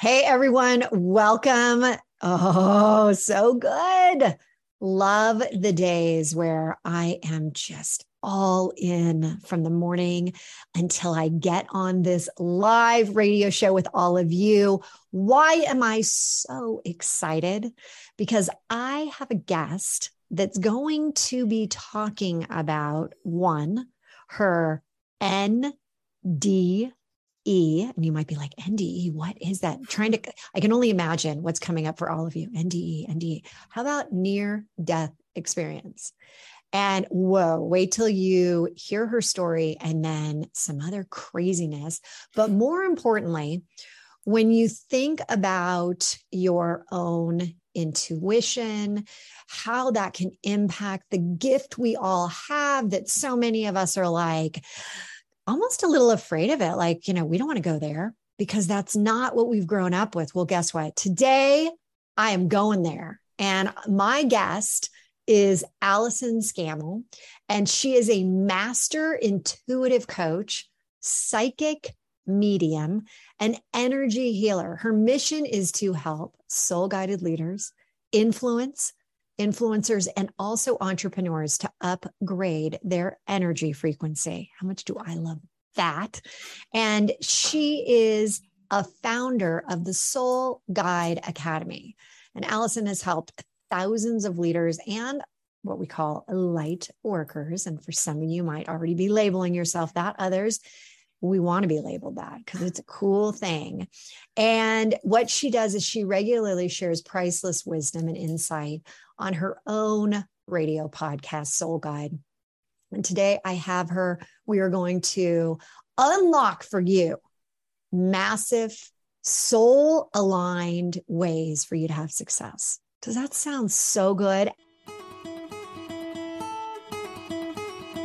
Hey, everyone. Welcome. Oh, so good. Love the days where I am just all in from the morning until I get on this live radio show with all of you. Why am I so excited? Because I have a guest that's going to be talking about one, her ND E, and you might be like, NDE, what is that? Trying to, I can only imagine what's coming up for all of you. NDE, NDE. How about near death experience? And whoa, wait till you hear her story and then some other craziness. But more importantly, when you think about your own intuition, how that can impact the gift we all have that so many of us are like, almost a little afraid of it. Like, you know, we don't want to go there because that's not what we've grown up with. Well, guess what? Today I am going there. And my guest is Allyson Scammell, and she is a master intuitive coach, psychic medium, and energy healer. Her mission is to help soul guided leaders influence influencers and also entrepreneurs to upgrade their energy frequency. How much do I love that? And she is a founder of the Soul Guide Academy. And Allyson has helped thousands of leaders and what we call light workers. And for some of you might already be labeling yourself that, others we want to be labeled that because it's a cool thing. And what she does is she regularly shares priceless wisdom and insight on her own radio podcast, Soul Guide. And today I have her, we are going to unlock for you massive soul aligned ways for you to have success. Does that sound so good?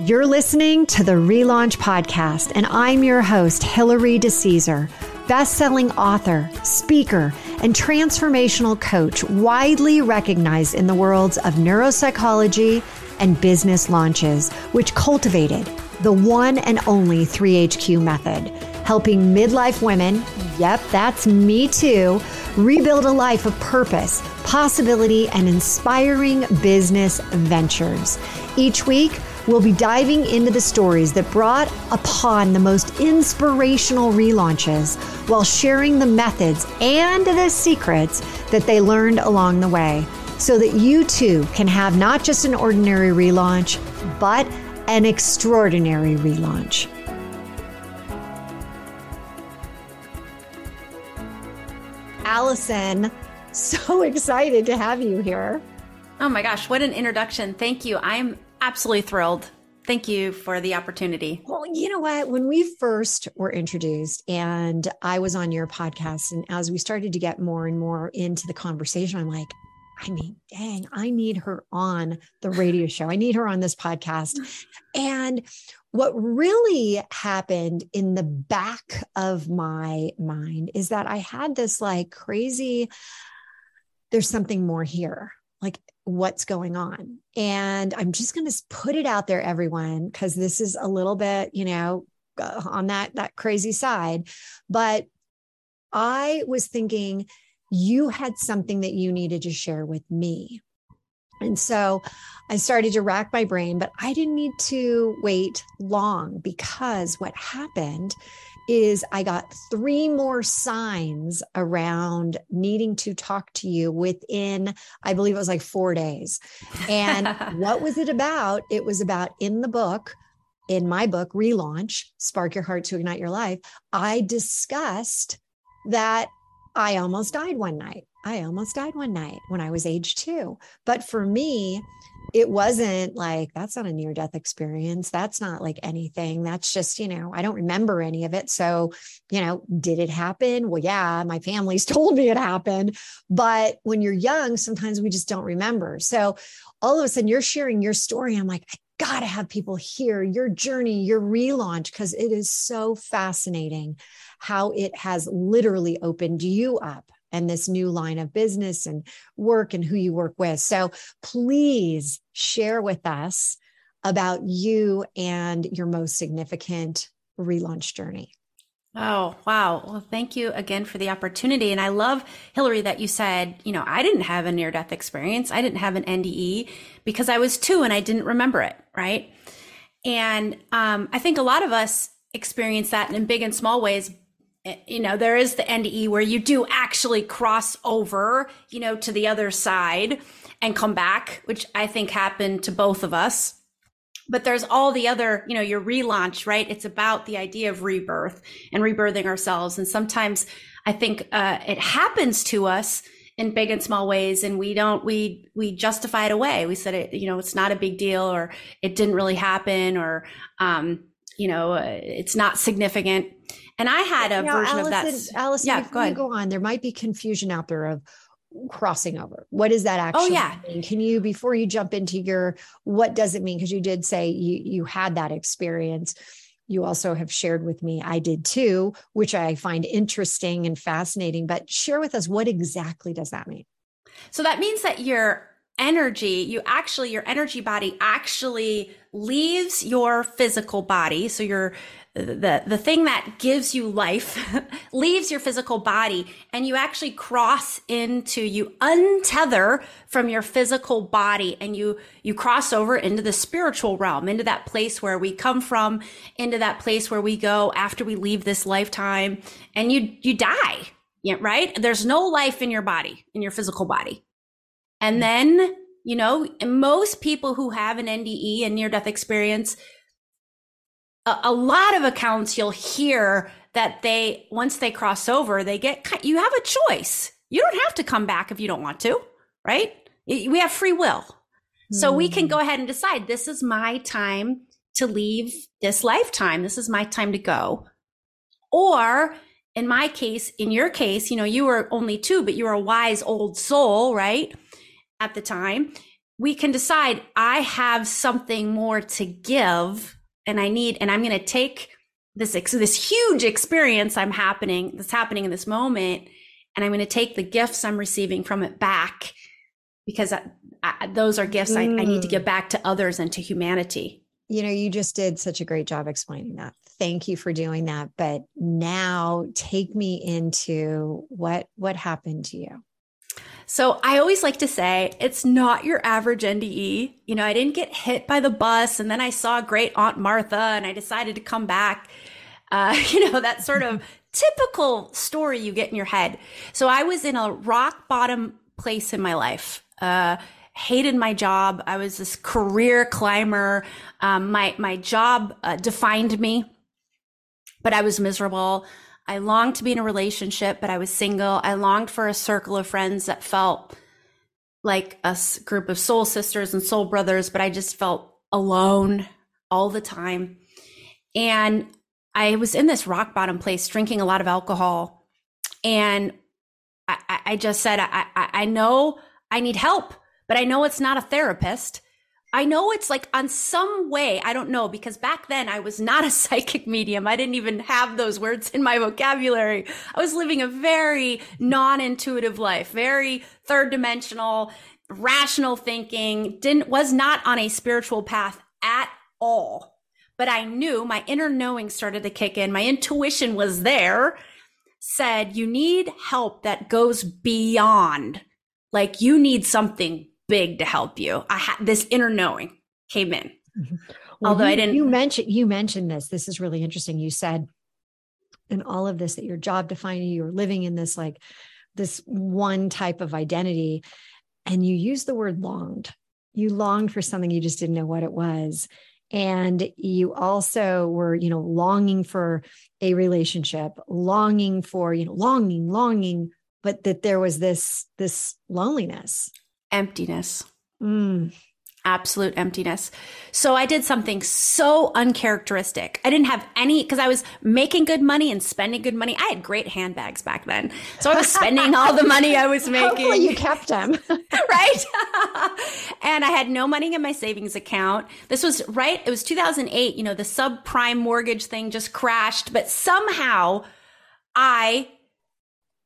You're listening to the Relaunch Podcast, and I'm your host, Hilary DeCesar, best-selling author, speaker, and transformational coach widely recognized in the worlds of neuropsychology and business launches, which cultivated the one and only 3HQ method, helping midlife women, yep, that's me too, rebuild a life of purpose, possibility, and inspiring business ventures. Each week, we'll be diving into the stories that brought upon the most inspirational relaunches while sharing the methods and the secrets that they learned along the way so that you too can have not just an ordinary relaunch, but an extraordinary relaunch. Allyson, so excited to have you here. Oh my gosh, what an introduction. Thank you. I'm absolutely thrilled. Thank you for the opportunity. Well, you know what? When we first were introduced and I was on your podcast, and as we started to get more and more into the conversation, I'm like, I mean, dang, I need her on the radio show. I need her on this podcast. And what really happened in the back of my mind is that I had this like crazy, there's something more here. Like, what's going on? And I'm just going to put it out there, everyone, because this is a little bit, you know, uh, on that that crazy side. But I was thinking you had something that you needed to share with me. And so I started to rack my brain, but I didn't need to wait long because what happened is I got three more signs around needing to talk to you within, I believe it was like four days. And what was it about? It was about in the book, in my book, Relaunch Spark Your Heart to Ignite Your Life. I discussed that I almost died one night. I almost died one night when I was age two. But for me, it wasn't like that's not a near death experience. That's not like anything. That's just, you know, I don't remember any of it. So, you know, did it happen? Well, yeah, my family's told me it happened. But when you're young, sometimes we just don't remember. So all of a sudden you're sharing your story. I'm like, I got to have people hear your journey, your relaunch, because it is so fascinating how it has literally opened you up and this new line of business and work and who you work with. So please share with us about you and your most significant relaunch journey. Oh, wow. Well, thank you again for the opportunity. And I love, Hilary, that you said, you know, I didn't have a near death experience. I didn't have an NDE because I was two and I didn't remember it. Right. And um, I think a lot of us experience that in big and small ways. You know, there is the NDE where you do actually cross over, you know, to the other side and come back, which I think happened to both of us. But there's all the other you know your relaunch right? It's about the idea of rebirth and rebirthing ourselves. And sometimes i think uh, it happens to us in big and small ways and we don't we we justify it away. We said it you know it's not a big deal or it didn't really happen or um you know uh, it's not significant and i had a now, version Allyson, of that Allyson, yeah go, ahead. go on there might be confusion out there of crossing over. What does that oh, actually oh, yeah. mean? Can you before you jump into your what does it mean? Because you did say you you had that experience. You also have shared with me i did too which i find interesting and fascinating but share with us what exactly does that mean? So that means that your energy you actually your energy body actually leaves your physical body. So your the the thing that gives you life leaves your physical body and you actually cross into you untether from your physical body and you you cross over into the spiritual realm into that place where we come from into that place where we go after we leave this lifetime and you you die yeah, right? There's no life in your body in your physical body. And then you know most people who have an NDE and near death experience a, a lot of accounts you'll hear that they once they cross over they get you have a choice. You don't have to come back if you don't want to right? We have free will. So we can go hmm. ahead and decide this is my time to leave this lifetime. This is my time to go. Or in my case in your case you know you were only two but you were a wise old soul right at the time. We can decide i have something more to give and I need, and I'm going to take this, this huge experience I'm happening, that's happening in this moment, and I'm going to take the gifts I'm receiving from it back because I, I, those are gifts mm. I, I need to give mm. back to others and to humanity. You know, you just did such a great job explaining that. Thank you for doing that. But now take me into what what happened to you. So I always like to say it's not your average NDE. You know, I didn't get hit by the bus and then I saw great Aunt Martha and I decided to come back. Uh, you know, that sort of typical story you get in your head. So I was in a rock bottom place in my life. Uh, hated my job. I was this career climber. Um, my my job uh, defined me, but I was miserable. I longed to be in a relationship, but I was single. I longed for a circle of friends that felt like a group of soul sisters and soul brothers, but I just felt alone all the time. And I was in this rock bottom place, drinking a lot of alcohol. And I, I just said, I, I, I know I need help, but I know it's not a therapist. I know it's like on some way, I don't know, because back then I was not a psychic medium. I didn't even have those words in my vocabulary. I was living a very non intuitive life, very third dimensional, rational thinking, didn't, was not on a spiritual path at all. But I knew my inner knowing started to kick in. My intuition was there, said, you need help that goes beyond. Like you need something big to help you. I had this inner knowing came in. Mm-hmm. Well, Although you, I didn't. You mentioned you mentioned this. This is really interesting. You said in all of this that your job defined you. You're living in this like this one type of identity, and you use the word longed. You longed for something you just didn't know what it was and you also were you know longing for a relationship longing for you know longing longing but that there was this this loneliness emptiness. Mm. Absolute emptiness. So I did something so uncharacteristic. I didn't have any because I was making good money and spending good money. I had great handbags back then, so I was spending all the money I was making. Hopefully, you kept them, right? and I had no money in my savings account. This was right. It was 2008. You know, the subprime mortgage thing just crashed, but somehow I,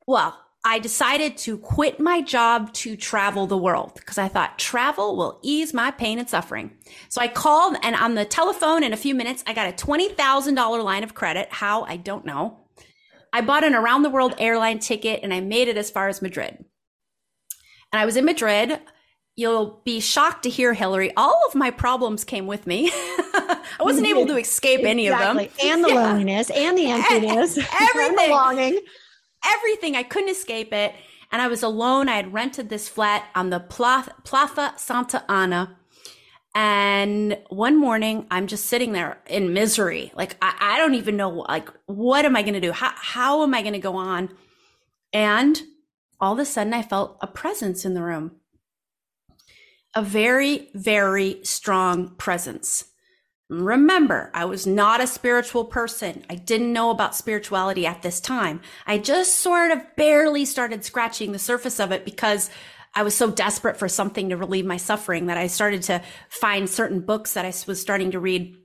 well, I decided to quit my job to travel the world because I thought travel will ease my pain and suffering. So I called and on the telephone in a few minutes, I got a $20,000 line of credit. How? I don't know. I bought an around the world airline ticket and I made it as far as Madrid. And I was in Madrid. You'll be shocked to hear, Hilary, all of my problems came with me. I wasn't able to escape exactly. any of them. And the yeah. loneliness and the emptiness. Everything. and longing. Everything. I couldn't escape it. And I was alone. I had rented this flat on the Plaza Santa Ana and one morning, I'm just sitting there in misery. Like, I, I don't even know, like, what am I going to do? How, how am I going to go on? And all of a sudden, I felt a presence in the room. A very, very strong presence. Remember, I was not a spiritual person. I didn't know about spirituality at this time. I just sort of barely started scratching the surface of it because I was so desperate for something to relieve my suffering that I started to find certain books that I was starting to read.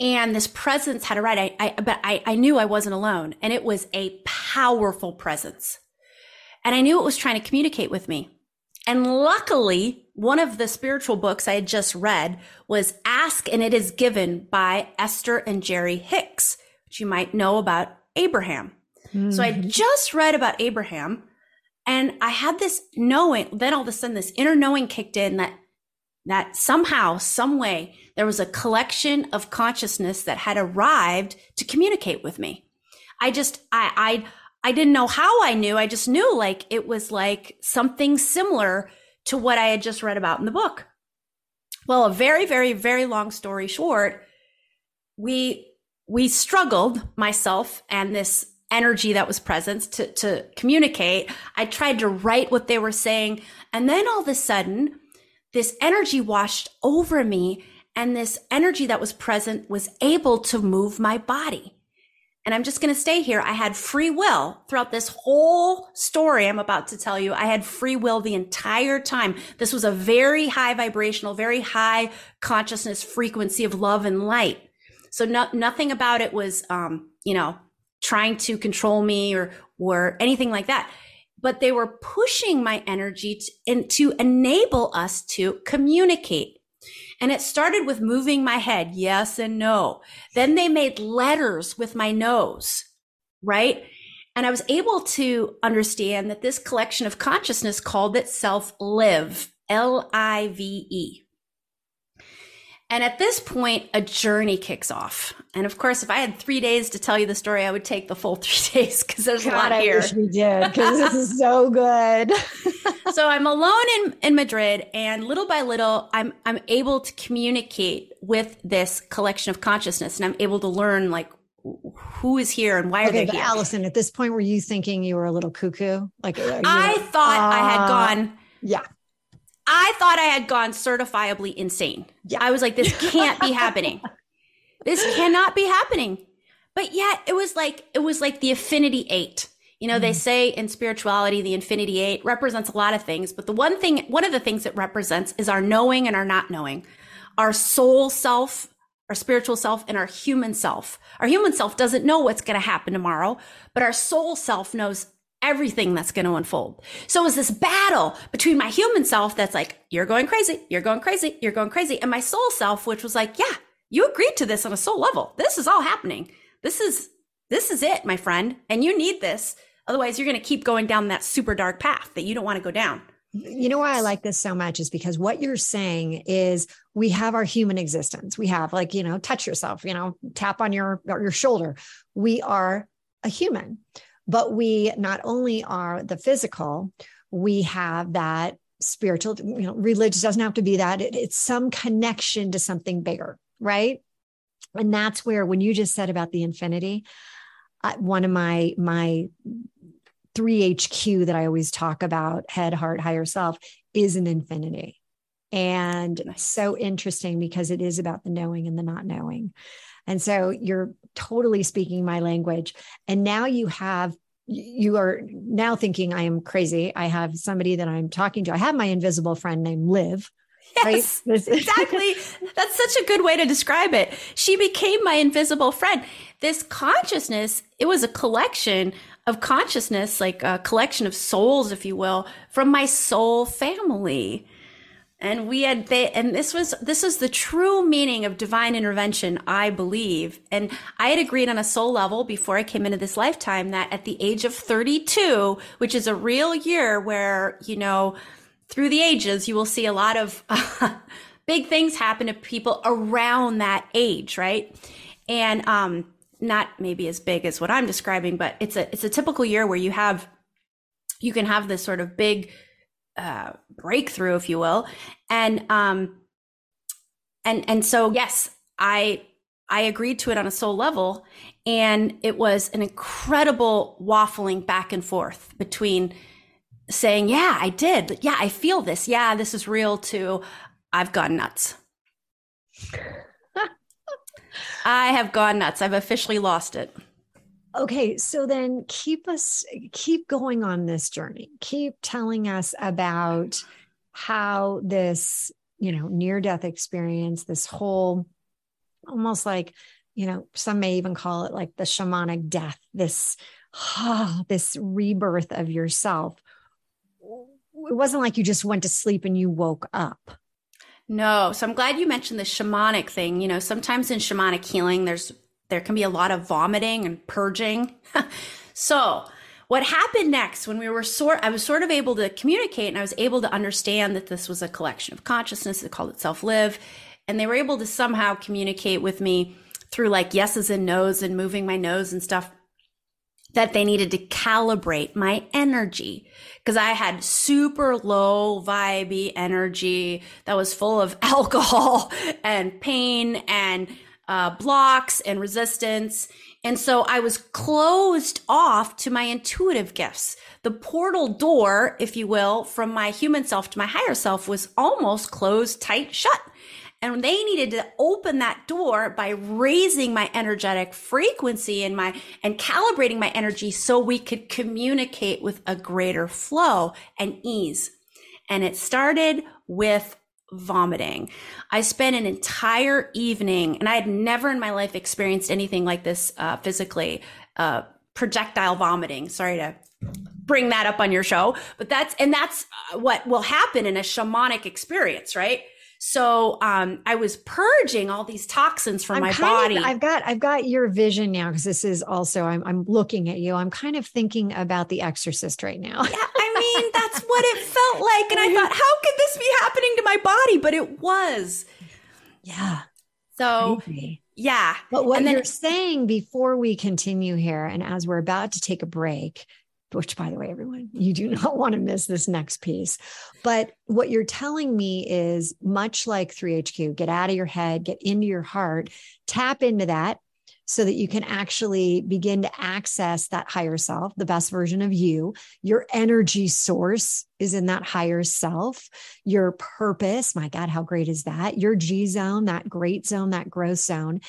And this presence had arrived. I, I but I, I knew I wasn't alone, and it was a powerful presence. And I knew it was trying to communicate with me. And luckily, one of the spiritual books I had just read was Ask and It Is Given by Esther and Jerry Hicks, which you might know about Abraham. Mm-hmm. So I mm-hmm. just read about Abraham and I had this knowing, then all of a sudden this inner knowing kicked in that that somehow, some way, there was a collection of consciousness that had arrived to communicate with me. I just, I, I, I didn't know how I knew. I just knew like it was like something similar to what I had just read about in the book. Well, a very, very, very long story short, we, we struggled, myself and this energy that was present to, to communicate. I tried to write what they were saying. And then all of a sudden, this energy washed over me. And this energy that was present was able to move my body. And I'm just going to stay here. I had free will throughout this whole story I'm about to tell you. I had free will the entire time. This was a very high vibrational, very high consciousness frequency of love and light. So no, nothing about it was, um, you know, trying to control me or or anything like that but they were pushing my energy to, and to enable us to communicate and it started with moving my head yes and no. Then they made letters with my nose right? And i was able to understand that this collection of consciousness called itself live l-i-v-e and at this point, a journey kicks off. And of course, if I had three days to tell you the story, I would take the full three days because there's God, a lot here. Wish we did because this is so good. so I'm alone in, in Madrid, and little by little, I'm I'm able to communicate with this collection of consciousness, and I'm able to learn like who is here and why okay, are they here. Allyson, at this point, were you thinking you were a little cuckoo? Like I thought uh, I had gone. Yeah. I thought I had gone certifiably insane. Yeah. I was like, this can't be happening. This cannot be happening. But yet it was like, it was like the infinity eight. You know, mm-hmm. they say in spirituality, the infinity eight represents a lot of things, but the one thing, one of the things it represents is our knowing and our not knowing, our soul self, our spiritual self, and our human self. Our human self doesn't know what's going to happen tomorrow, but our soul self knows everything that's going to unfold. So it was this battle between my human self that's like, you're going crazy, you're going crazy, you're going crazy. And my soul self, which was like, yeah, you agreed to this on a soul level. This is all happening. This is, this is it, my friend. And you need this. Otherwise, you're going to keep going down that super dark path that you don't want to go down. You know why I like this so much is because what you're saying is we have our human existence. We have like, you know, touch yourself, you know, tap on your your shoulder. We are a human but we not only are the physical, we have that spiritual, you know, religious doesn't have to be that. It, it's some connection to something bigger, right? And that's where, when you just said about the infinity, uh, one of my, my, 3HQ that I always talk about, head, heart, higher self, is an infinity. And nice. so interesting because it is about the knowing and the not knowing. And so you're totally speaking my language. And now you have you are now thinking I am crazy. I have somebody that I'm talking to. I have my invisible friend named Liv. Yes, right? exactly. That's such a good way to describe it. She became my invisible friend. This consciousness, it was a collection of consciousness, like a collection of souls, if you will, from my soul family. And we had they and this was this is the true meaning of divine intervention i believe. And i had agreed on a soul level before i came into this lifetime that at the age of 32 which is a real year where you know through the ages you will see a lot of big things happen to people around that age right? And um not maybe as big as what i'm describing but it's a it's a typical year where you have you can have this sort of big uh, breakthrough, if you will, and um, and and so yes, I I agreed to it on a soul level, and it was an incredible waffling back and forth between saying, "Yeah, I did. Yeah, I feel this. Yeah, this is real." To I've gone nuts. I have gone nuts. I've officially lost it. Okay, so then keep us keep going on this journey. Keep telling us about how this, you know, near death experience, this whole almost like, you know, some may even call it like the shamanic death, this oh, this rebirth of yourself. It wasn't like you just went to sleep and you woke up. No. So I'm glad you mentioned the shamanic thing. You know, sometimes in shamanic healing, there's there can be a lot of vomiting and purging. so, what happened next when we were sort I was sort of able to communicate and I was able to understand that this was a collection of consciousness that called itself live and they were able to somehow communicate with me through like yeses and nos and moving my nose and stuff that they needed to calibrate my energy because I had super low vibey energy that was full of alcohol and pain and uh, blocks and resistance. And so I was closed off to my intuitive gifts. The portal door, if you will, from my human self to my higher self was almost closed tight shut. And they needed to open that door by raising my energetic frequency and my, and calibrating my energy so we could communicate with a greater flow and ease. And it started with vomiting. I spent an entire evening, and I had never in my life experienced anything like this uh, physically. Uh, projectile vomiting. Sorry to bring that up on your show, but that's and that's uh, what will happen in a shamanic experience, right? So um, I was purging all these toxins from I'm my body. Of, I've got I've got your vision now because this is also I'm I'm looking at you. I'm kind of thinking about The Exorcist right now. yeah, mean that's what it felt like, and I thought, how could this be happening to my body? But it was. Yeah. So. Crazy. Yeah. But what then, you're saying before we continue here, and as we're about to take a break, which by the way, everyone, you do not want to miss this next piece. But what you're telling me is much like 3HQ, get out of your head, get into your heart, tap into that so that you can actually begin to access that higher self, the best version of you. Your energy source is in that higher self. Your purpose, my God, how great is that? Your G zone, that great zone, that growth zone.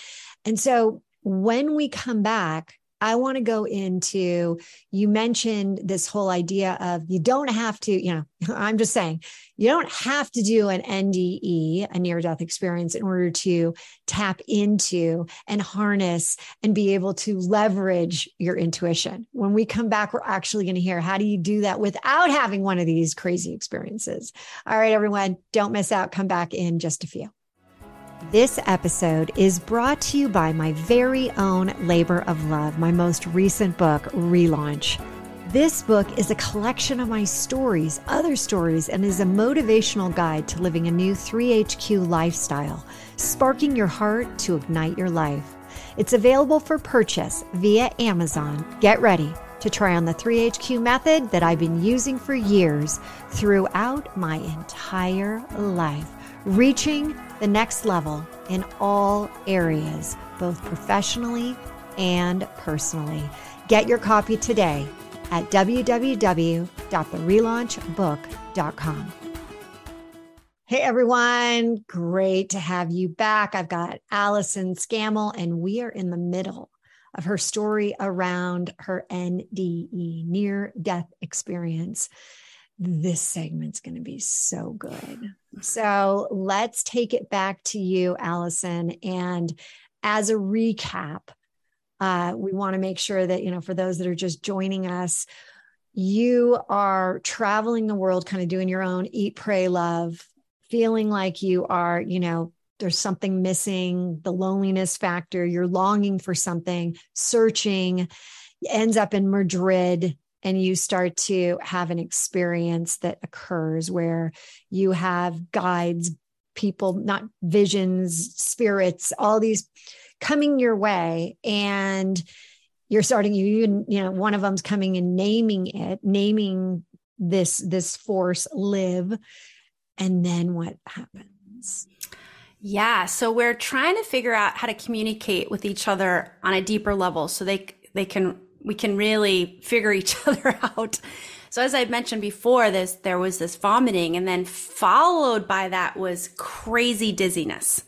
And so when we come back, I want to go into you mentioned this whole idea of you don't have to, you know, I'm just saying, you don't have to do an NDE, a near death experience, in order to tap into and harness and be able to leverage your intuition. When we come back, we're actually going to hear how do you do that without having one of these crazy experiences. All right, everyone, don't miss out. Come back in just a few. This episode is brought to you by my very own Labor of Love, my most recent book, Relaunch. This book is a collection of my stories, other stories, and is a motivational guide to living a new 3HQ lifestyle, sparking your heart to ignite your life. It's available for purchase via Amazon. Get ready to try on the 3HQ method that I've been using for years throughout my entire life, reaching the next level in all areas, both professionally and personally. Get your copy today at www.therelaunchbook.com. Hey everyone, great to have you back. I've got Allyson Scammell, and we are in the middle of her story around her NDE, near death experience this segment's going to be so good. So let's take it back to you, Allyson. And as a recap, uh, we want to make sure that, you know, for those that are just joining us, you are traveling the world, kind of doing your own eat, pray, love feeling like you are, you know, there's something missing, the loneliness factor, you're longing for something, searching, ends up in Madrid, and you start to have an experience that occurs where you have guides, people, not visions, spirits, all these coming your way. And you're starting, you, you know, one of them's coming and naming it, naming this, this force live. And then what happens? Yeah, so we're trying to figure out how to communicate with each other on a deeper level so they they can we can really figure each other out. So as I mentioned before, this there was this vomiting and then followed by that was crazy dizziness.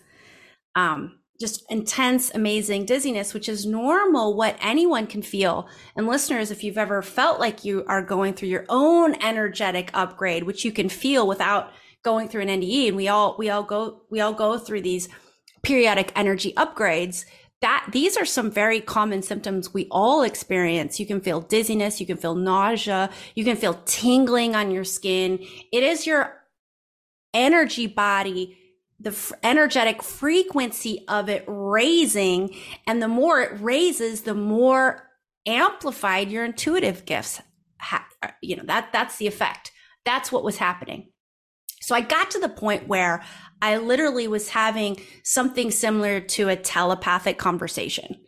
Um just intense, amazing dizziness, which is normal, what anyone can feel. And listeners, if you've ever felt like you are going through your own energetic upgrade, which you can feel without going through an NDE and we all we all go we all go through these periodic energy upgrades that these are some very common symptoms we all experience. You can feel dizziness, you can feel nausea, you can feel tingling on your skin. It is your energy body, the f- energetic frequency of it raising. And the more it raises, the more amplified your intuitive gifts. Ha- uh, you know, that, that's the effect. That's what was happening. So I got to the point where I literally was having something similar to a telepathic conversation.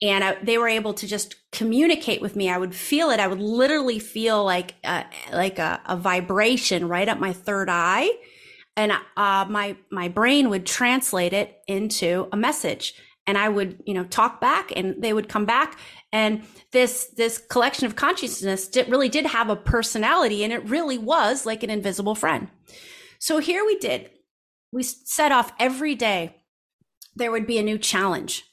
And I, they were able to just communicate with me. I would feel it. I would literally feel like a, like a, a vibration right up my third eye, and uh, my my brain would translate it into a message. And I would, you know, talk back, and they would come back. And this this collection of consciousness did, really did have a personality, and it really was like an invisible friend. So here we did. We set off every day. There would be a new challenge.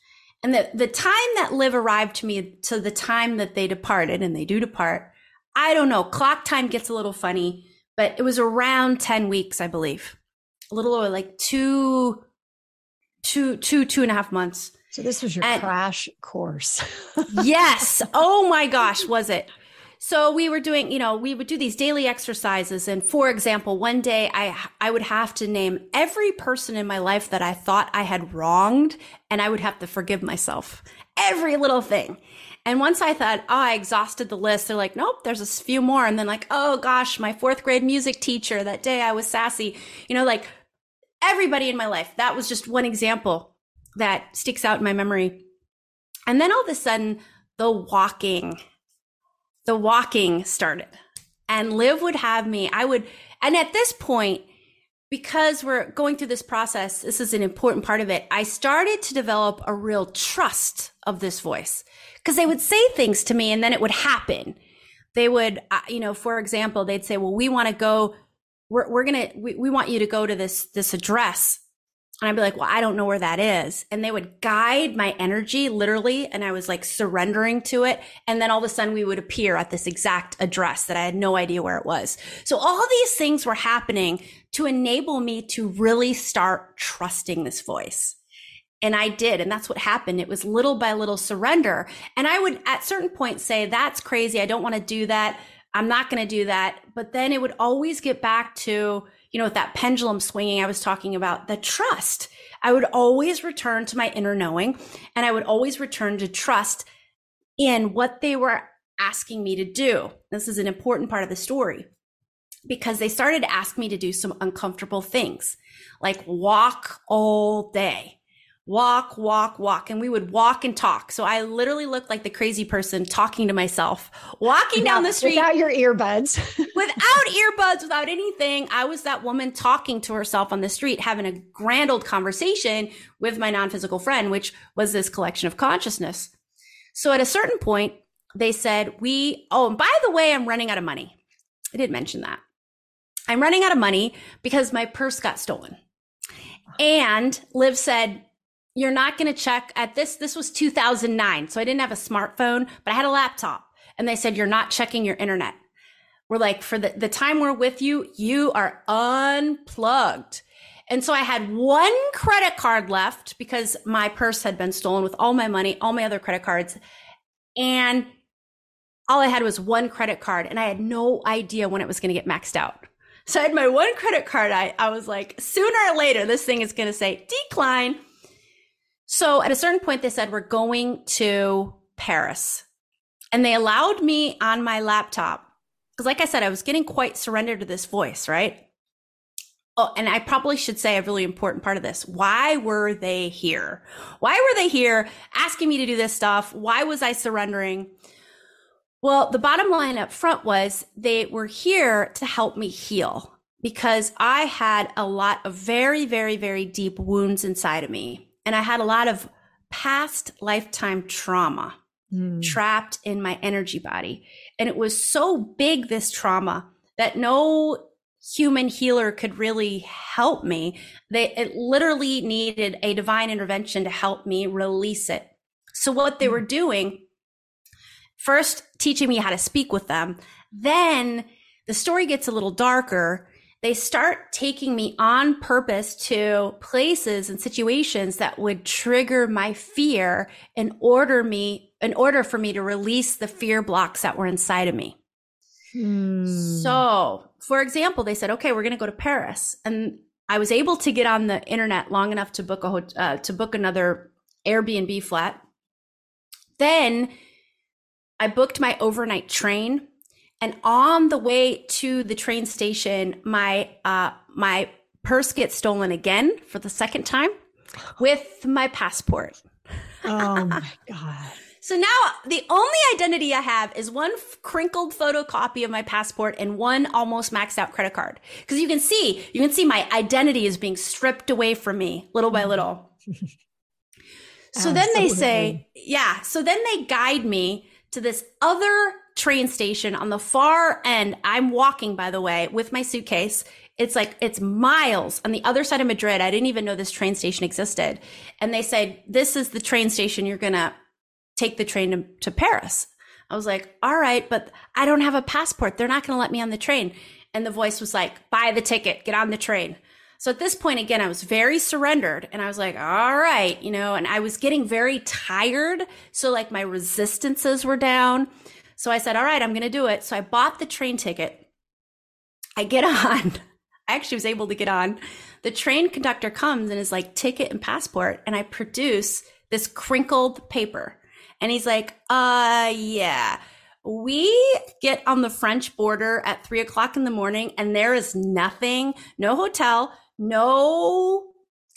And the, the time that live arrived to me to the time that they departed, and they do depart, I don't know. Clock time gets a little funny, but it was around 10 weeks, I believe. A little over like two, two, two, two and a half months. So this was your and, crash course. yes. Oh my gosh, was it? So we were doing, you know, we would do these daily exercises. And for example, one day I, I would have to name every person in my life that I thought I had wronged and I would have to forgive myself. Every little thing. And once I thought, oh, I exhausted the list, they're like, nope, there's a few more. And then like, oh gosh, my fourth grade music teacher, that day I was sassy, you know, like everybody in my life. That was just one example that sticks out in my memory. And then all of a sudden, the walking the walking started. And Liv would have me, I would, and at this point, because we're going through this process, this is an important part of it. I started to develop a real trust of this voice because they would say things to me and then it would happen. They would, uh, you know, for example, they'd say, well, we want to go, we're, we're going to, we, we want you to go to this, this address and I'd be like, well, I don't know where that is. And they would guide my energy literally. And I was like surrendering to it. And then all of a sudden we would appear at this exact address that I had no idea where it was. So all these things were happening to enable me to really start trusting this voice. And I did. And that's what happened. It was little by little surrender. And I would at certain points say, that's crazy. I don't want to do that. I'm not going to do that. But then it would always get back to, you know, with that pendulum swinging I was talking about, the trust. I would always return to my inner knowing and I would always return to trust in what they were asking me to do. This is an important part of the story because they started to ask me to do some uncomfortable things like walk all day walk, walk, walk. And we would walk and talk. So I literally looked like the crazy person talking to myself, walking down the street without your earbuds, without earbuds, without anything. I was that woman talking to herself on the street, having a grand old conversation with my non physical friend, which was this collection of consciousness. So at a certain point, they said, we, oh, and by the way, I'm running out of money. I didn't mention that. I'm running out of money because my purse got stolen. And Liv said, you're not going to check at this. This was 2009. So I didn't have a smartphone, but I had a laptop and they said, you're not checking your internet. We're like, for the, the time we're with you, you are unplugged. And so I had one credit card left because my purse had been stolen with all my money, all my other credit cards. And all I had was one credit card and I had no idea when it was going to get maxed out. So I had my one credit card. I, I was like, sooner or later, this thing is going to say decline. So at a certain point, they said, we're going to Paris. And they allowed me on my laptop. Because, like I said, I was getting quite surrendered to this voice, right? Oh, and I probably should say a really important part of this. Why were they here? Why were they here asking me to do this stuff? Why was I surrendering? Well, the bottom line up front was they were here to help me heal because I had a lot of very, very, very deep wounds inside of me. And I had a lot of past lifetime trauma mm. trapped in my energy body. And it was so big, this trauma, that no human healer could really help me. They it literally needed a divine intervention to help me release it. So what they were doing, first teaching me how to speak with them, then the story gets a little darker. They start taking me on purpose to places and situations that would trigger my fear in order me in order for me to release the fear blocks that were inside of me. Hmm. So, for example, they said, "Okay, we're going to go to Paris," and I was able to get on the internet long enough to book a uh, to book another Airbnb flat. Then I booked my overnight train, and on the way to the train station, my uh, my purse gets stolen again for the second time with my passport. oh my god. So now the only identity I have is one crinkled photocopy of my passport and one almost maxed out credit card. Because you can see, you can see my identity is being stripped away from me little by little. so then they say, yeah. So then they guide me to this other train station on the far end. I'm walking, by the way, with my suitcase. It's like, it's miles on the other side of Madrid. I didn't even know this train station existed. And they said, this is the train station you're going to take the train to, to Paris. I was like, all right, but I don't have a passport. They're not going to let me on the train. And the voice was like, buy the ticket, get on the train. So at this point, again, I was very surrendered and I was like, all right, you know, and I was getting very tired. So like my resistances were down. So I said, all right, I'm going to do it. So I bought the train ticket. I get on. I actually was able to get on. The train conductor comes and is like, ticket and passport. And I produce this crinkled paper. And he's like, uh, yeah. We get on the French border at three o'clock in the morning, and there is nothing, no hotel, no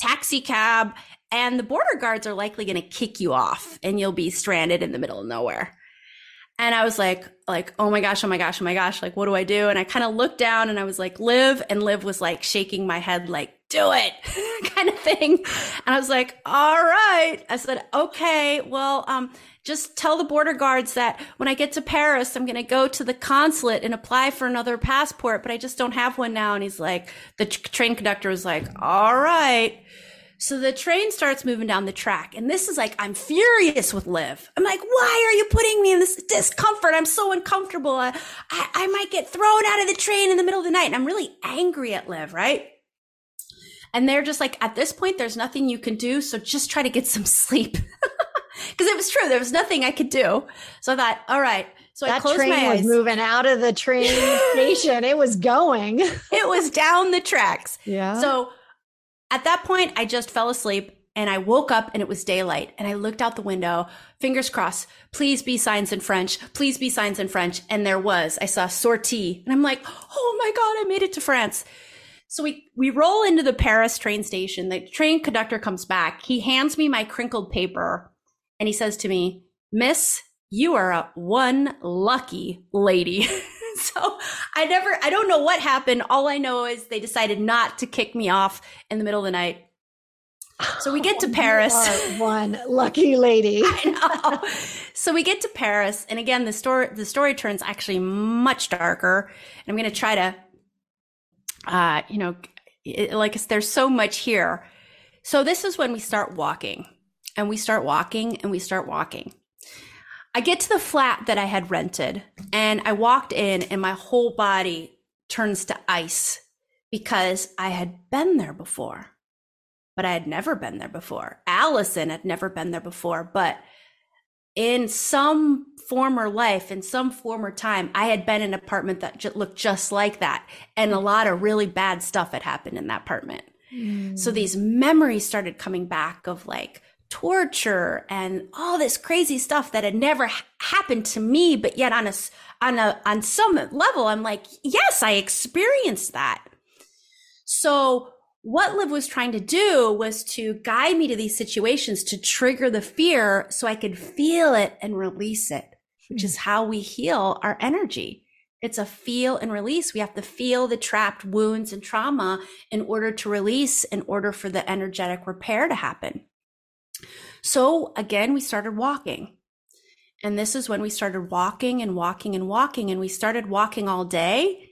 taxi cab, and the border guards are likely going to kick you off, and you'll be stranded in the middle of nowhere. And I was like, like, oh my gosh, oh my gosh, oh my gosh, like, what do I do? And I kind of looked down and I was like, Liv, and Liv was like shaking my head, like, do it kind of thing. And I was like, all right. I said, okay, well, um, just tell the border guards that when I get to Paris, I'm going to go to the consulate and apply for another passport, but I just don't have one now. And he's like, the train conductor was like, all right. So the train starts moving down the track. And this is like, I'm furious with Liv. I'm like, why are you putting me in this discomfort? I'm so uncomfortable. I, I, I might get thrown out of the train in the middle of the night. And I'm really angry at Liv, right? And they're just like, at this point, there's nothing you can do. So just try to get some sleep. Because it was true. There was nothing I could do. So I thought, all right. So that I closed train my was eyes. moving out of the train station. It was going. it was down the tracks. Yeah. So at that point, I just fell asleep and I woke up and it was daylight and I looked out the window, fingers crossed, please be signs in French, please be signs in French. And there was, I saw sortie and I'm like, oh my God, I made it to France. So we, we roll into the Paris train station. The train conductor comes back. He hands me my crinkled paper and he says to me, Miss, you are a one lucky lady. so I never, I don't know what happened. All I know is they decided not to kick me off in the middle of the night. So we get to Paris. one lucky lady. I know. So we get to Paris, and again, the story the story turns actually much darker. And I'm going to try to, uh, you know, it, like there's so much here. So this is when we start walking, and we start walking, and we start walking. I get to the flat that I had rented, and I walked in, and my whole body turns to ice because I had been there before but I had never been there before. Allyson had never been there before, but in some former life, in some former time, I had been in an apartment that j- looked just like that. And a lot of really bad stuff had happened in that apartment. Mm. So these memories started coming back of like torture and all this crazy stuff that had never happened to me. But yet on a, on a, on some level, I'm like, yes, I experienced that. So what Liv was trying to do was to guide me to these situations to trigger the fear so I could feel it and release it, which is hmm. how we heal our energy. It's a feel and release. We have to feel the trapped wounds and trauma in order to release, in order for the energetic repair to happen. So again, we started walking. And this is when we started walking and walking and walking. And we started walking all day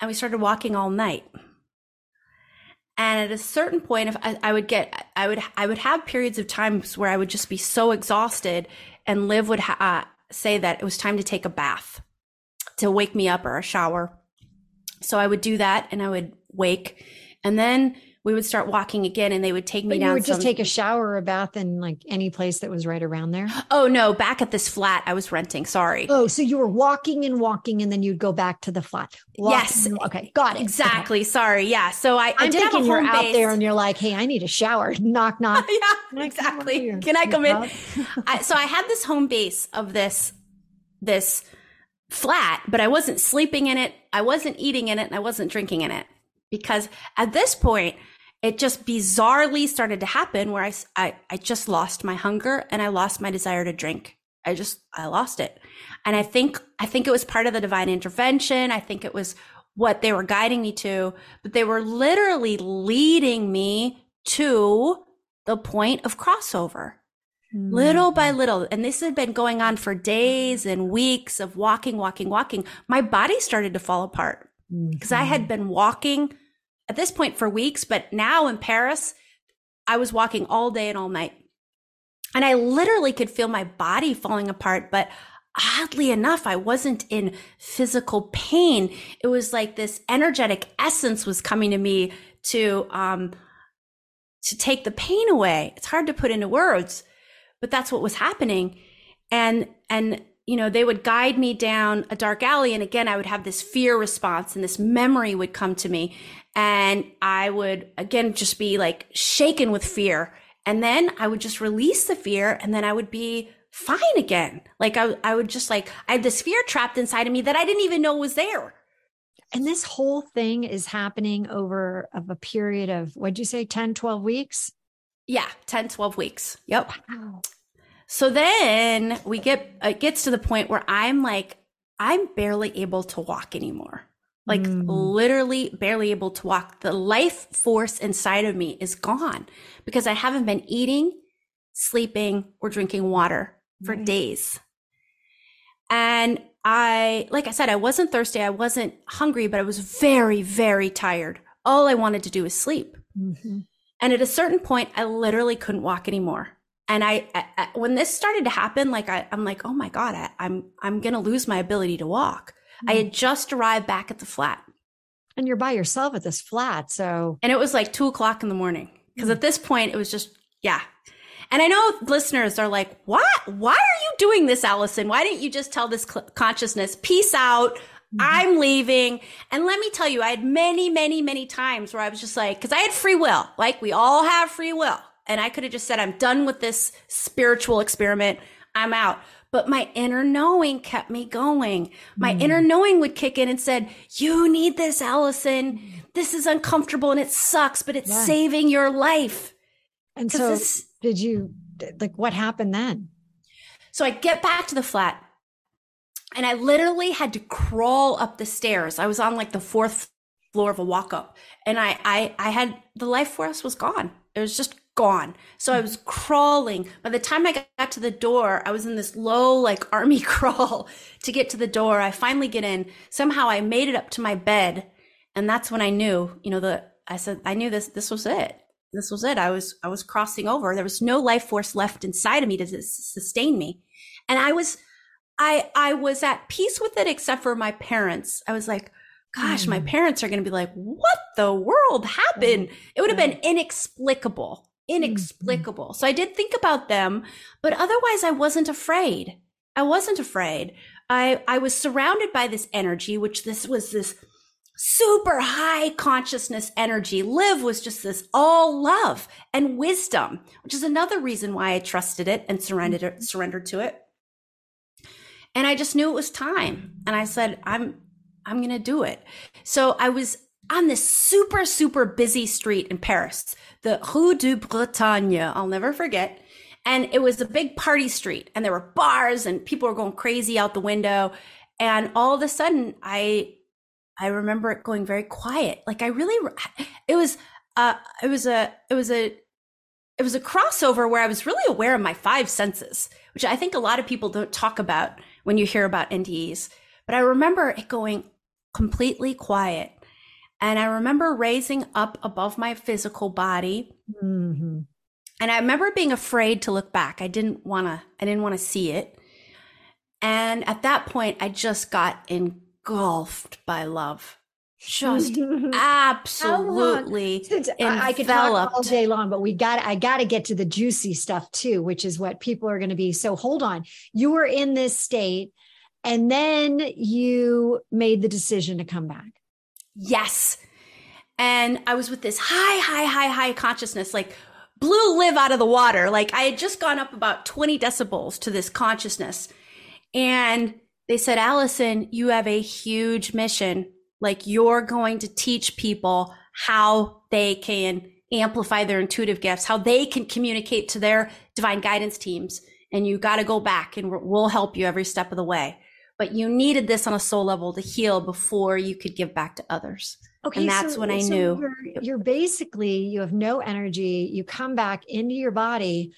and we started walking all night. And at a certain point, if I, I, would get, I would, I would have periods of times where I would just be so exhausted, and Liv would ha- uh, say that it was time to take a bath, to wake me up or a shower. So I would do that, and I would wake, and then we would start walking again and they would take me but down. You would just take a shower or a bath in like any place that was right around there. Oh no, back at this flat I was renting. Sorry. Oh, so you were walking and walking and then you'd go back to the flat. yes. Okay. Got it. Exactly. Okay. Sorry. Yeah. So I, I'm I thinking you're base. out there and you're like, Hey, I need a shower. Knock, knock. yeah, exactly. Can I come in? I, so I had this home base of this, this flat, but I wasn't sleeping in it. I wasn't eating in it and I wasn't drinking in it because at this point it just bizarrely started to happen where I, I, I just lost my hunger and I lost my desire to drink. I just, I lost it. And I think, I think it was part of the divine intervention. I think it was what they were guiding me to, but they were literally leading me to the point of crossover. Mm. Little by little. And this had been going on for days and weeks of walking, walking, walking. My body started to fall apart because mm-hmm. I had been walking at this point for weeks, but now in Paris, I was walking all day and all night. And I literally could feel my body falling apart, but oddly enough, I wasn't in physical pain. It was like this energetic essence was coming to me to, um, to take the pain away. It's hard to put into words, but that's what was happening. And, and you know, they would guide me down a dark alley. And again, I would have this fear response and this memory would come to me. And I would again just be like shaken with fear. And then I would just release the fear and then I would be fine again. Like I, I would just like, I had this fear trapped inside of me that I didn't even know was there. And this whole thing is happening over of a period of, what'd you say, 10, 12 weeks? Yeah, 10, 12 weeks. Yep. Wow. So then we get, it gets to the point where I'm like, I'm barely able to walk anymore. Like mm. literally barely able to walk. The life force inside of me is gone because I haven't been eating, sleeping, or drinking water for right. days. And I, like I said, I wasn't thirsty. I wasn't hungry, but I was very, very tired. All I wanted to do was sleep. Mm-hmm. And at a certain point, I literally couldn't walk anymore and I, I, when this started to happen like I, am like oh my god I, am I'm, I'm gonna lose my ability to walk mm-hmm. i had just arrived back at the flat and you're by yourself at this flat so and it was like two o'clock in the morning because mm-hmm. at this point it was just yeah and i know listeners are like what why are you doing this Allyson why didn't you just tell this cl- consciousness peace out mm-hmm. I'm leaving. And let me tell you, I had many, many, many times where I was just like, cause I had free will. Like we all have free will and I could have just said, I'm done with this spiritual experiment. I'm out. But my inner knowing kept me going. My mm. inner knowing would kick in and said, you need this, Allyson. This is uncomfortable and it sucks, but it's yeah. saving your life. And so this, did you, like, what happened then? So I get back to the flat and I literally had to crawl up the stairs. I was on like the fourth floor of a walk up and I, I, I had the life force was gone. It was just gone. So I was crawling. By the time I got to the door, I was in this low, like army crawl to get to the door. I finally get in. Somehow I made it up to my bed. And that's when I knew, you know, the, I said, I knew this, this was it. This was it. I was, I was crossing over. There was no life force left inside of me to sustain me. And I was, I, I was at peace with it, except for my parents. I was like, gosh, mm. my parents are going to be like, what the world happened? It would have been inexplicable inexplicable. Mm-hmm. So I did think about them, but otherwise I wasn't afraid. I wasn't afraid. I, I was surrounded by this energy, which this was this super high consciousness energy. Liv was just this all love and wisdom, which is another reason why I trusted it and surrendered, mm-hmm. surrendered to it. And I just knew it was time. And I said, I'm, I'm going to do it. So I was on this super, super busy street in Paris, the Rue de Bretagne. I'll never forget. And it was a big party street and there were bars and people were going crazy out the window. And all of a sudden I, I remember it going very quiet. Like I really, it was, uh, it was a, it was a, it was a crossover where I was really aware of my five senses, which I think a lot of people don't talk about when you hear about NDEs. But I remember it going completely quiet. And I remember raising up above my physical body. Mm-hmm. And I remember being afraid to look back. I didn't want to, I didn't want to see it. And at that point, I just got engulfed by love. Just absolutely I could talk all day long, but we got I got to get to the juicy stuff too, which is what people are going to be. So hold on, you were in this state, and then you made the decision to come back. Yes, and I was with this high, high, high, high consciousness, like blew Liv out of the water. Like I had just gone up about 20 decibels to this consciousness. And they said, Allyson, you have a huge mission. Like you're going to teach people how they can amplify their intuitive gifts, how they can communicate to their divine guidance teams. And you got to go back and we'll help you every step of the way. But you needed this on a soul level to heal before you could give back to others. Okay. And that's so, when I so knew you're, you're basically, you have no energy. You come back into your body.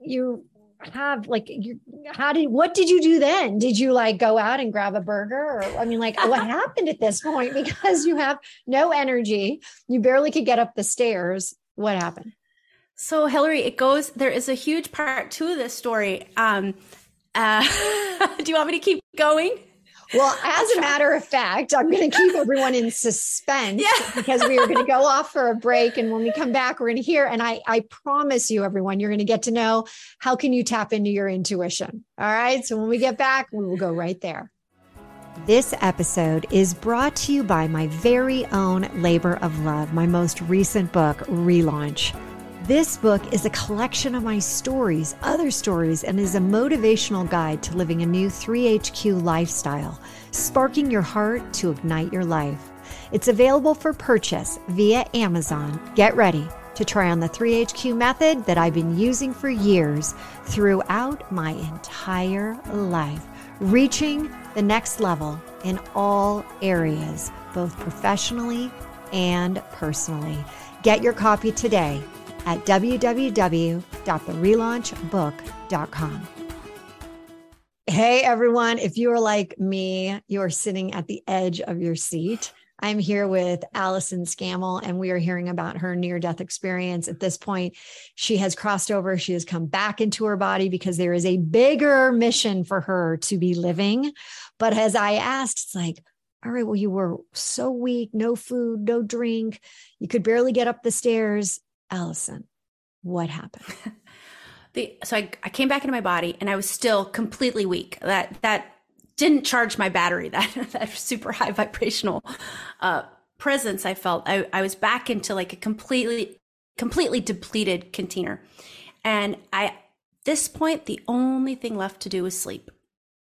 You have like you how did what did you do then did you like go out and grab a burger or i mean like what happened at this point because you have no energy you barely could get up the stairs what happened so Hilary it goes there is a huge part to this story um uh do you want me to keep going well, as a matter of fact, I'm going to keep everyone in suspense yeah. because we are going to go off for a break. And when we come back, we're going to hear. And I, I promise you, everyone, you're going to get to know how can you tap into your intuition. All right. So when we get back, we will go right there. This episode is brought to you by my very own Labor of Love, my most recent book, Relaunch. This book is a collection of my stories, other stories, and is a motivational guide to living a new 3HQ lifestyle, sparking your heart to ignite your life. It's available for purchase via Amazon. Get ready to try on the 3HQ method that I've been using for years throughout my entire life, reaching the next level in all areas, both professionally and personally. Get your copy today at www.therelaunchbook.com. Hey everyone, if you are like me, you are sitting at the edge of your seat. I'm here with Allyson Scammell, and we are hearing about her near death experience. At this point, she has crossed over. She has come back into her body because there is a bigger mission for her to be living. But as I asked, it's like, all right, well, you were so weak, no food, no drink. You could barely get up the stairs. Allyson, what happened? the so I, I came back into my body and I was still completely weak. That that didn't charge my battery. That that super high vibrational uh, presence I felt. I, I was back into like a completely completely depleted container, and I this point the only thing left to do was sleep.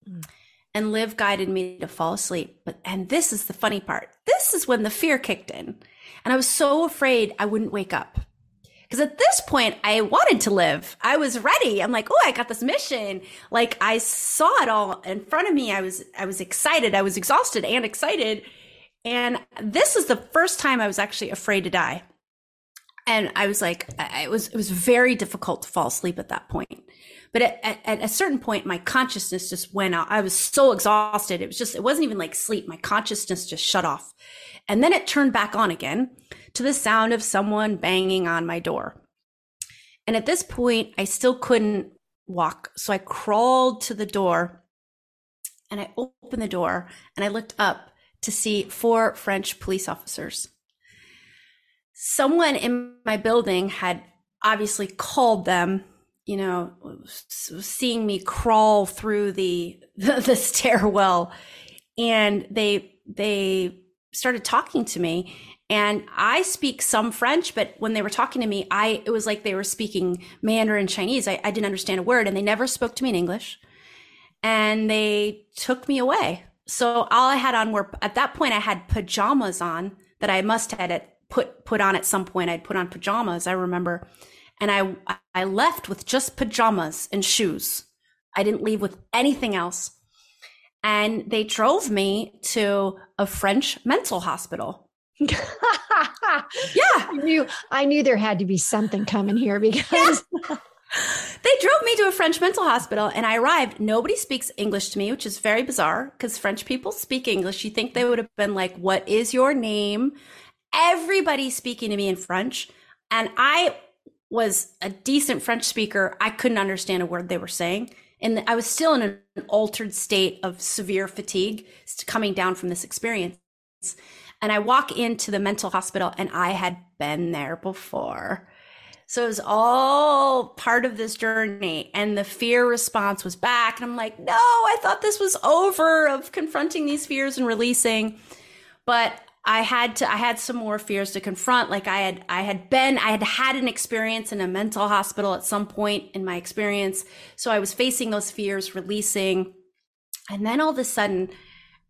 Mm. And Liv guided me to fall asleep. But and this is the funny part. This is when the fear kicked in. And I was so afraid I wouldn't wake up. Because at this point, I wanted to live. I was ready. I'm like, oh, I got this mission. Like I saw it all in front of me. I was, I was excited. I was exhausted and excited. And this is the first time I was actually afraid to die. And I was like, I, it was, it was very difficult to fall asleep at that point. But at, at, at, a certain point, my consciousness just went out. I was so exhausted. It was just, it wasn't even like sleep. My consciousness just shut off. And then it turned back on again to the sound of someone banging on my door. And at this point, I still couldn't walk. So I crawled to the door and I opened the door and I looked up to see four French police officers someone in my building had obviously called them you know seeing me crawl through the the, the stairwell and they they started talking to me and I speak some French, but when they were talking to me, I it was like they were speaking Mandarin Chinese. I, I didn't understand a word, and they never spoke to me in English. And they took me away. So all I had on were at that point I had pajamas on that I must had put put on at some point. I'd put on pajamas, I remember. And I I left with just pajamas and shoes. I didn't leave with anything else. And they drove me to a French mental hospital yeah. I knew I knew there had to be something coming here because yeah. they drove me to a French mental hospital and I arrived. Nobody speaks English to me, which is very bizarre because French people speak English. You think they would have been like, What is your name? Everybody speaking to me in French. And I was a decent French speaker. I couldn't understand a word they were saying. And I was still in an altered state of severe fatigue coming down from this experience. And I walk into the mental hospital and I had been there before. So it was all part of this journey. And the fear response was back. And I'm like, no, I thought this was over of confronting these fears and releasing. But I had to, I had some more fears to confront. Like I had, I had been, I had had an experience in a mental hospital at some point in my experience. So I was facing those fears, releasing. And then all of a sudden,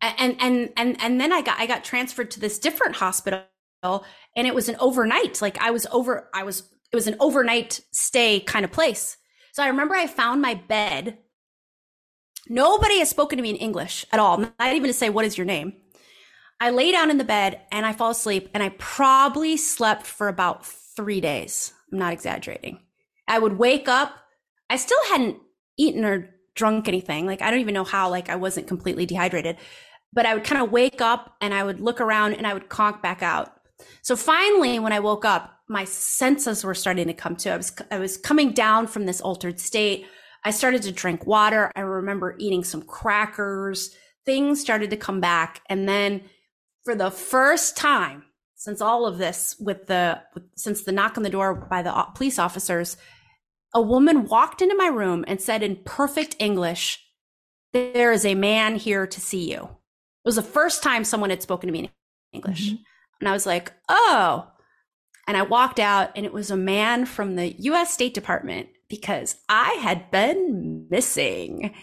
and and and and then I got I got transferred to this different hospital and it was an overnight like I was over I was it was an overnight stay kind of place. So I remember I found my bed. Nobody has spoken to me in English at all, not even to say what is your name. I lay down in the bed and I fall asleep and I probably slept for about 3 days. I'm not exaggerating. I would wake up I still hadn't eaten or drunk anything. Like I don't even know how like I wasn't completely dehydrated but I would kind of wake up and I would look around and I would conk back out. So finally, when I woke up, my senses were starting to come to. I was I was coming down from this altered state. I started to drink water. I remember eating some crackers. Things started to come back, and then for the first time since all of this, with the since the knock on the door by the police officers, a woman walked into my room and said in perfect English, "There is a man here to see you." Was the first time someone had spoken to me in English. Mm-hmm. And I was like, oh. And I walked out, and it was a man from the US State Department because I had been missing.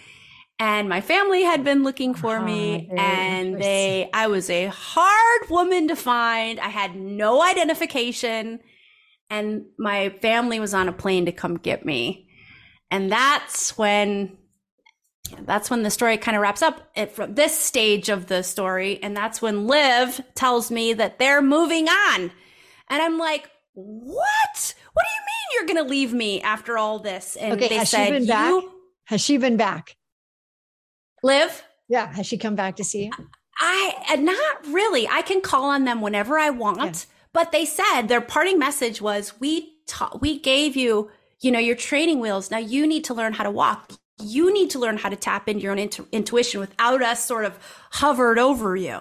And my family had been looking for me, oh, and they, I was a hard woman to find. I had no identification, and my family was on a plane to come get me. And that's when that's when the story kind of wraps up at from this stage of the story. And that's when Liv tells me that they're moving on. And I'm like, what? What do you mean you're going to leave me after all this? And okay, they has said, she been back? Has she been back? Liv? Yeah. Has she come back to see you? I uh, not really. I can call on them whenever I want, yeah. but they said their parting message was we ta- we gave you, you know, your training wheels. Now you need to learn how to walk you need to learn how to tap into your own intu- intuition without us sort of hovered over you.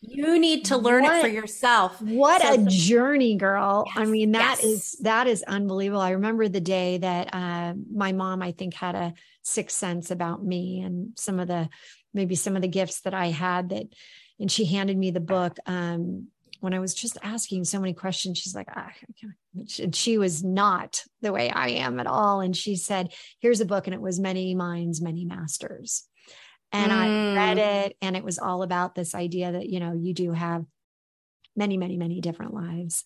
You need to learn what, it for yourself. What so, a journey, girl. Yes, I mean, that yes. is that is unbelievable. I remember the day that uh, my mom, I think, had a sixth sense about me and some of the maybe some of the gifts that I had that and she handed me the book um, when I was just asking so many questions, she's like, ah, and she was not the way I am at all. And she said, here's a book. And it was Many Minds, Many Masters. And mm. I read mm. it, and it was all about this idea that, you know, you do have many, many, many different lives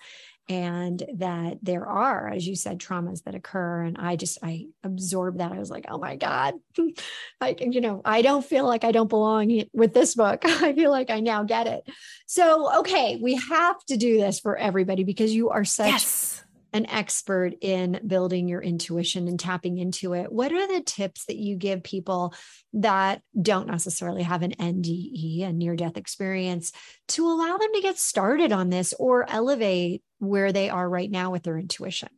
and that there are as you said traumas that occur and i just i absorbed that. I was like oh my god. I you know i don't feel like i don't belong with this book. I feel like i now get it. So okay we have to do this for everybody because you are such yes. an expert in building your intuition and tapping into it. What are the tips that you give people that don't necessarily have an nde a near death experience to allow them to get started on this or elevate where they are right now with their intuition.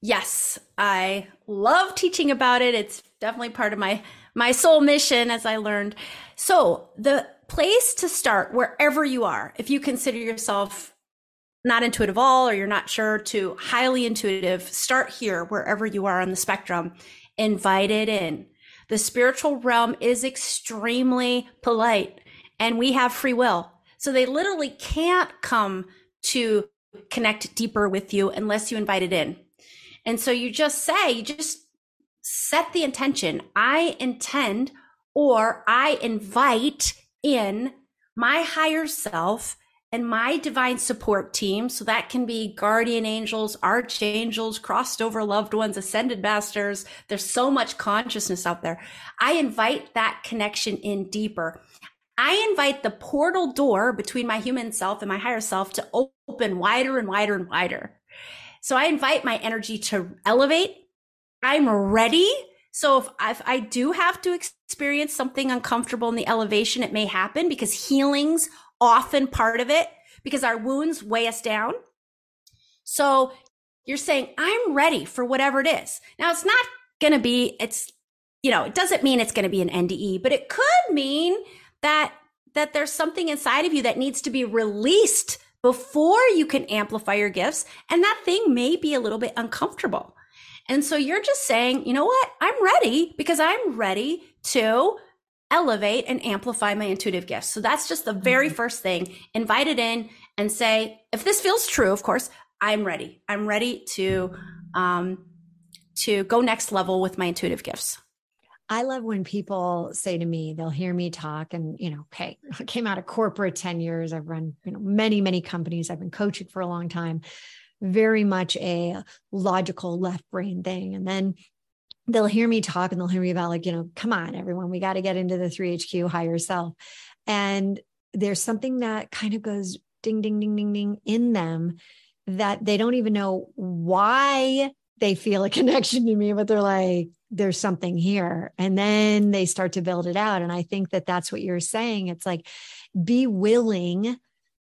Yes, I love teaching about it. It's definitely part of my my soul mission as I learned. So, the place to start wherever you are, if you consider yourself not intuitive at all or you're not sure to highly intuitive, start here wherever you are on the spectrum. Invite it in. The spiritual realm is extremely polite and we have free will. So they literally can't come to connect deeper with you unless you invite it in. And so you just say, you just set the intention. I intend or I invite in my higher self and my divine support team. So that can be guardian angels, archangels, crossed over loved ones, ascended masters. There's so much consciousness out there. I invite that connection in deeper. I invite the portal door between my human self and my higher self to open wider and wider and wider. So I invite my energy to elevate. I'm ready. So if, if I do have to experience something uncomfortable in the elevation, it may happen because healings often part of it because our wounds weigh us down. So you're saying, I'm ready for whatever it is. Now it's not going to be, it's, you know, it doesn't mean it's going to be an NDE, but it could mean that, that there's something inside of you that needs to be released before you can amplify your gifts. And that thing may be a little bit uncomfortable. And so you're just saying, you know what? I'm ready because I'm ready to elevate and amplify my intuitive gifts. So that's just the very mm-hmm. first thing. Invite it in and say, if this feels true, of course, I'm ready. I'm ready to um, to go next level with my intuitive gifts. I love when people say to me, they'll hear me talk and, you know, hey, I came out of corporate 10 years. I've run, you know, many, many companies. I've been coaching for a long time. Very much a logical left brain thing. And then they'll hear me talk and they'll hear me about like you know come on everyone we got to get into the 3hq higher self and there's something that kind of goes ding ding ding ding ding in them that they don't even know why they feel a connection to me but they're like there's something here and then they start to build it out and i think that that's what you're saying it's like be willing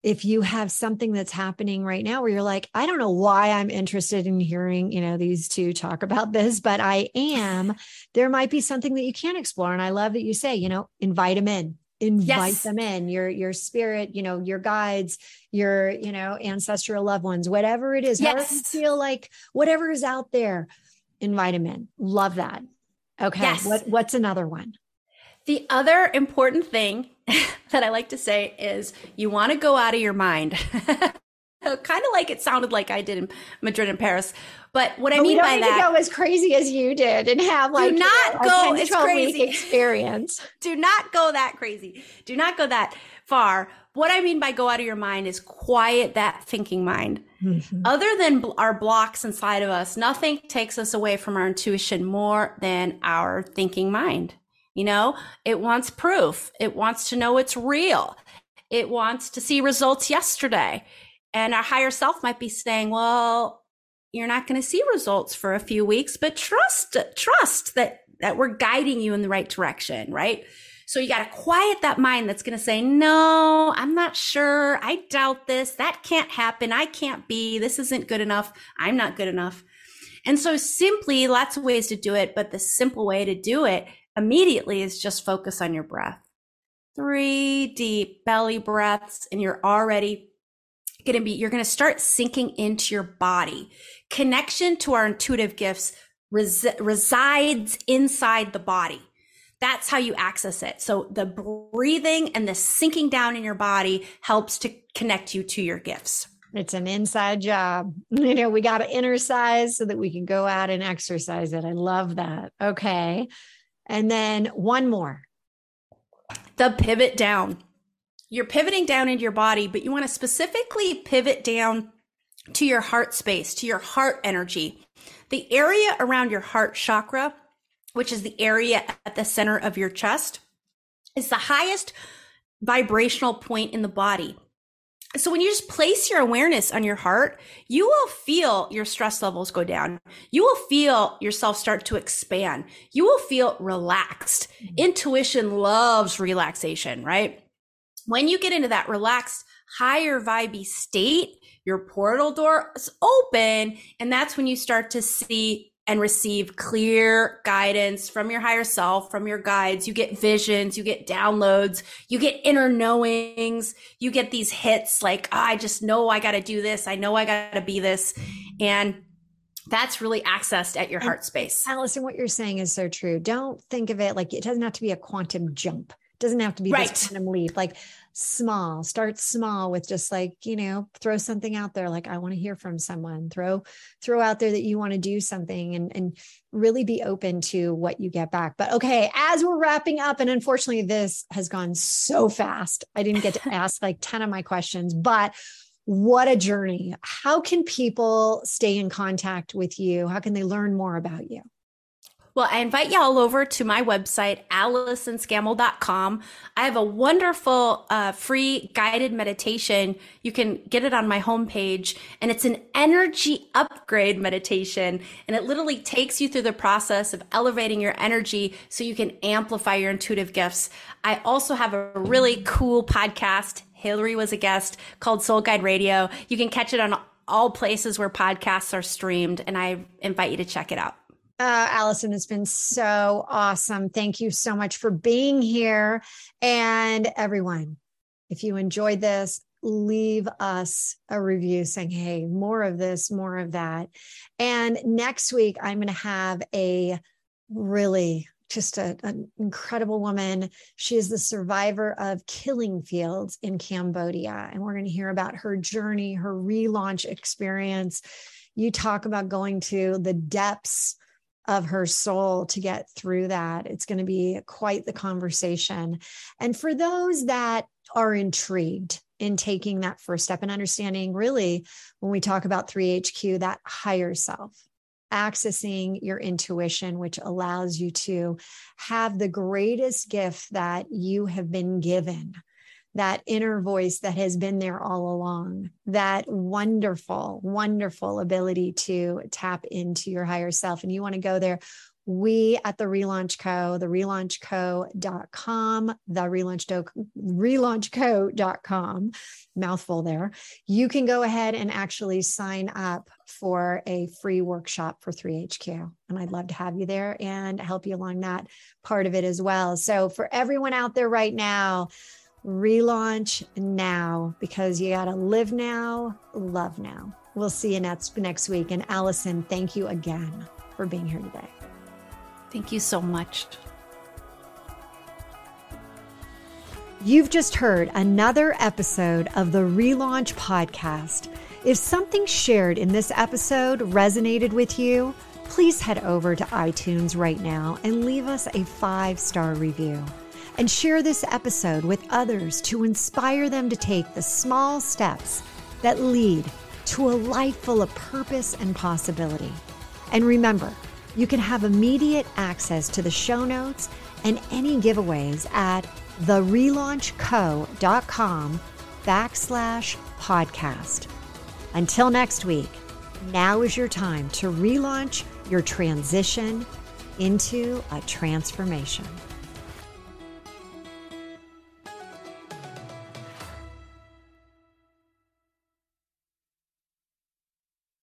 if you have something that's happening right now where you're like, I don't know why I'm interested in hearing, you know, these two talk about this, but I am, there might be something that you can explore. And I love that you say, you know, invite them in, invite yes. them in your, your spirit, you know, your guides, your, you know, ancestral loved ones, whatever it is, yes. however you feel like whatever is out there, invite them in. Love that. Okay. Yes. What, what's another one? The other important thing that I like to say is you want to go out of your mind. kind of like it sounded like I did in Madrid and Paris. But what I mean by that, go as crazy as you did and have like do not you know, go as crazy experience. do not go that crazy. Do not go that far. What I mean by go out of your mind is quiet that thinking mind. Mm-hmm. Other than our blocks inside of us, nothing takes us away from our intuition more than our thinking mind. You know, it wants proof. It wants to know it's real. It wants to see results yesterday. And our higher self might be saying, well, you're not going to see results for a few weeks, but trust, trust that, that we're guiding you in the right direction, right? So you got to quiet that mind that's going to say, no, I'm not sure. I doubt this. That can't happen. I can't be. This isn't good enough. I'm not good enough. And so simply lots of ways to do it, but the simple way to do it immediately is just focus on your breath. Three deep belly breaths, and you're already going to be, you're going to start sinking into your body. Connection to our intuitive gifts res- resides inside the body. That's how you access it. So the breathing and the sinking down in your body helps to connect you to your gifts. It's an inside job. You know, we got to inner size so that we can go out and exercise it. I love that. Okay. And then one more. The pivot down. You're pivoting down into your body, but you want to specifically pivot down to your heart space, to your heart energy. The area around your heart chakra, which is the area at the center of your chest, is the highest vibrational point in the body. So when you just place your awareness on your heart, you will feel your stress levels go down. You will feel yourself start to expand. You will feel relaxed. Mm-hmm. Intuition loves relaxation, right? When you get into that relaxed, higher vibey state, your portal door is open. And that's when you start to see and receive clear guidance from your higher self, from your guides. You get visions, you get downloads, you get inner knowings, you get these hits like, oh, I just know I got to do this. I know I got to be this. And that's really accessed at your and heart space. Allyson, what you're saying is so true. Don't think of it like it doesn't have to be a quantum jump. It doesn't have to be right. this quantum leap. Like small, start small with just like, you know, throw something out there. Like I want to hear from someone, throw, throw out there that you want to do something and, and really be open to what you get back. But okay, as we're wrapping up, and unfortunately this has gone so fast. I didn't get to ask like 10 of my questions, but what a journey. How can people stay in contact with you? How can they learn more about you? Well, I invite y'all over to my website, AllysonScammell.com. I have a wonderful uh, free guided meditation. You can get it on my homepage, and it's an energy upgrade meditation. And it literally takes you through the process of elevating your energy so you can amplify your intuitive gifts. I also have a really cool podcast. Hilary was a guest called Soul Guide Radio. You can catch it on all places where podcasts are streamed, and I invite you to check it out. Uh, Allyson, it's been so awesome. Thank you so much for being here. And everyone, if you enjoyed this, leave us a review saying, hey, more of this, more of that. And next week, I'm going to have a really just a, an incredible woman. She is the survivor of killing fields in Cambodia. And we're going to hear about her journey, her relaunch experience. You talk about going to the depths of her soul to get through that. It's going to be quite the conversation. And for those that are intrigued in taking that first step and understanding, really, when we talk about 3HQ, that higher self, accessing your intuition, which allows you to have the greatest gift that you have been given that inner voice that has been there all along, that wonderful, wonderful ability to tap into your higher self. And you want to go there. We at the Relaunch Co, the relaunchco.com, the relaunch relaunchco.com, mouthful there. You can go ahead and actually sign up for a free workshop for 3HQ. And I'd love to have you there and help you along that part of it as well. So for everyone out there right now, relaunch now because you got to live now, love now. We'll see you next next week. And Allyson, thank you again for being here today. Thank you so much. You've just heard another episode of the Relaunch Podcast. If something shared in this episode resonated with you, please head over to iTunes right now and leave us a five star review and share this episode with others to inspire them to take the small steps that lead to a life full of purpose and possibility. And remember, you can have immediate access to the show notes and any giveaways at therelaunchco.com backslash podcast. Until next week, now is your time to relaunch your transition into a transformation.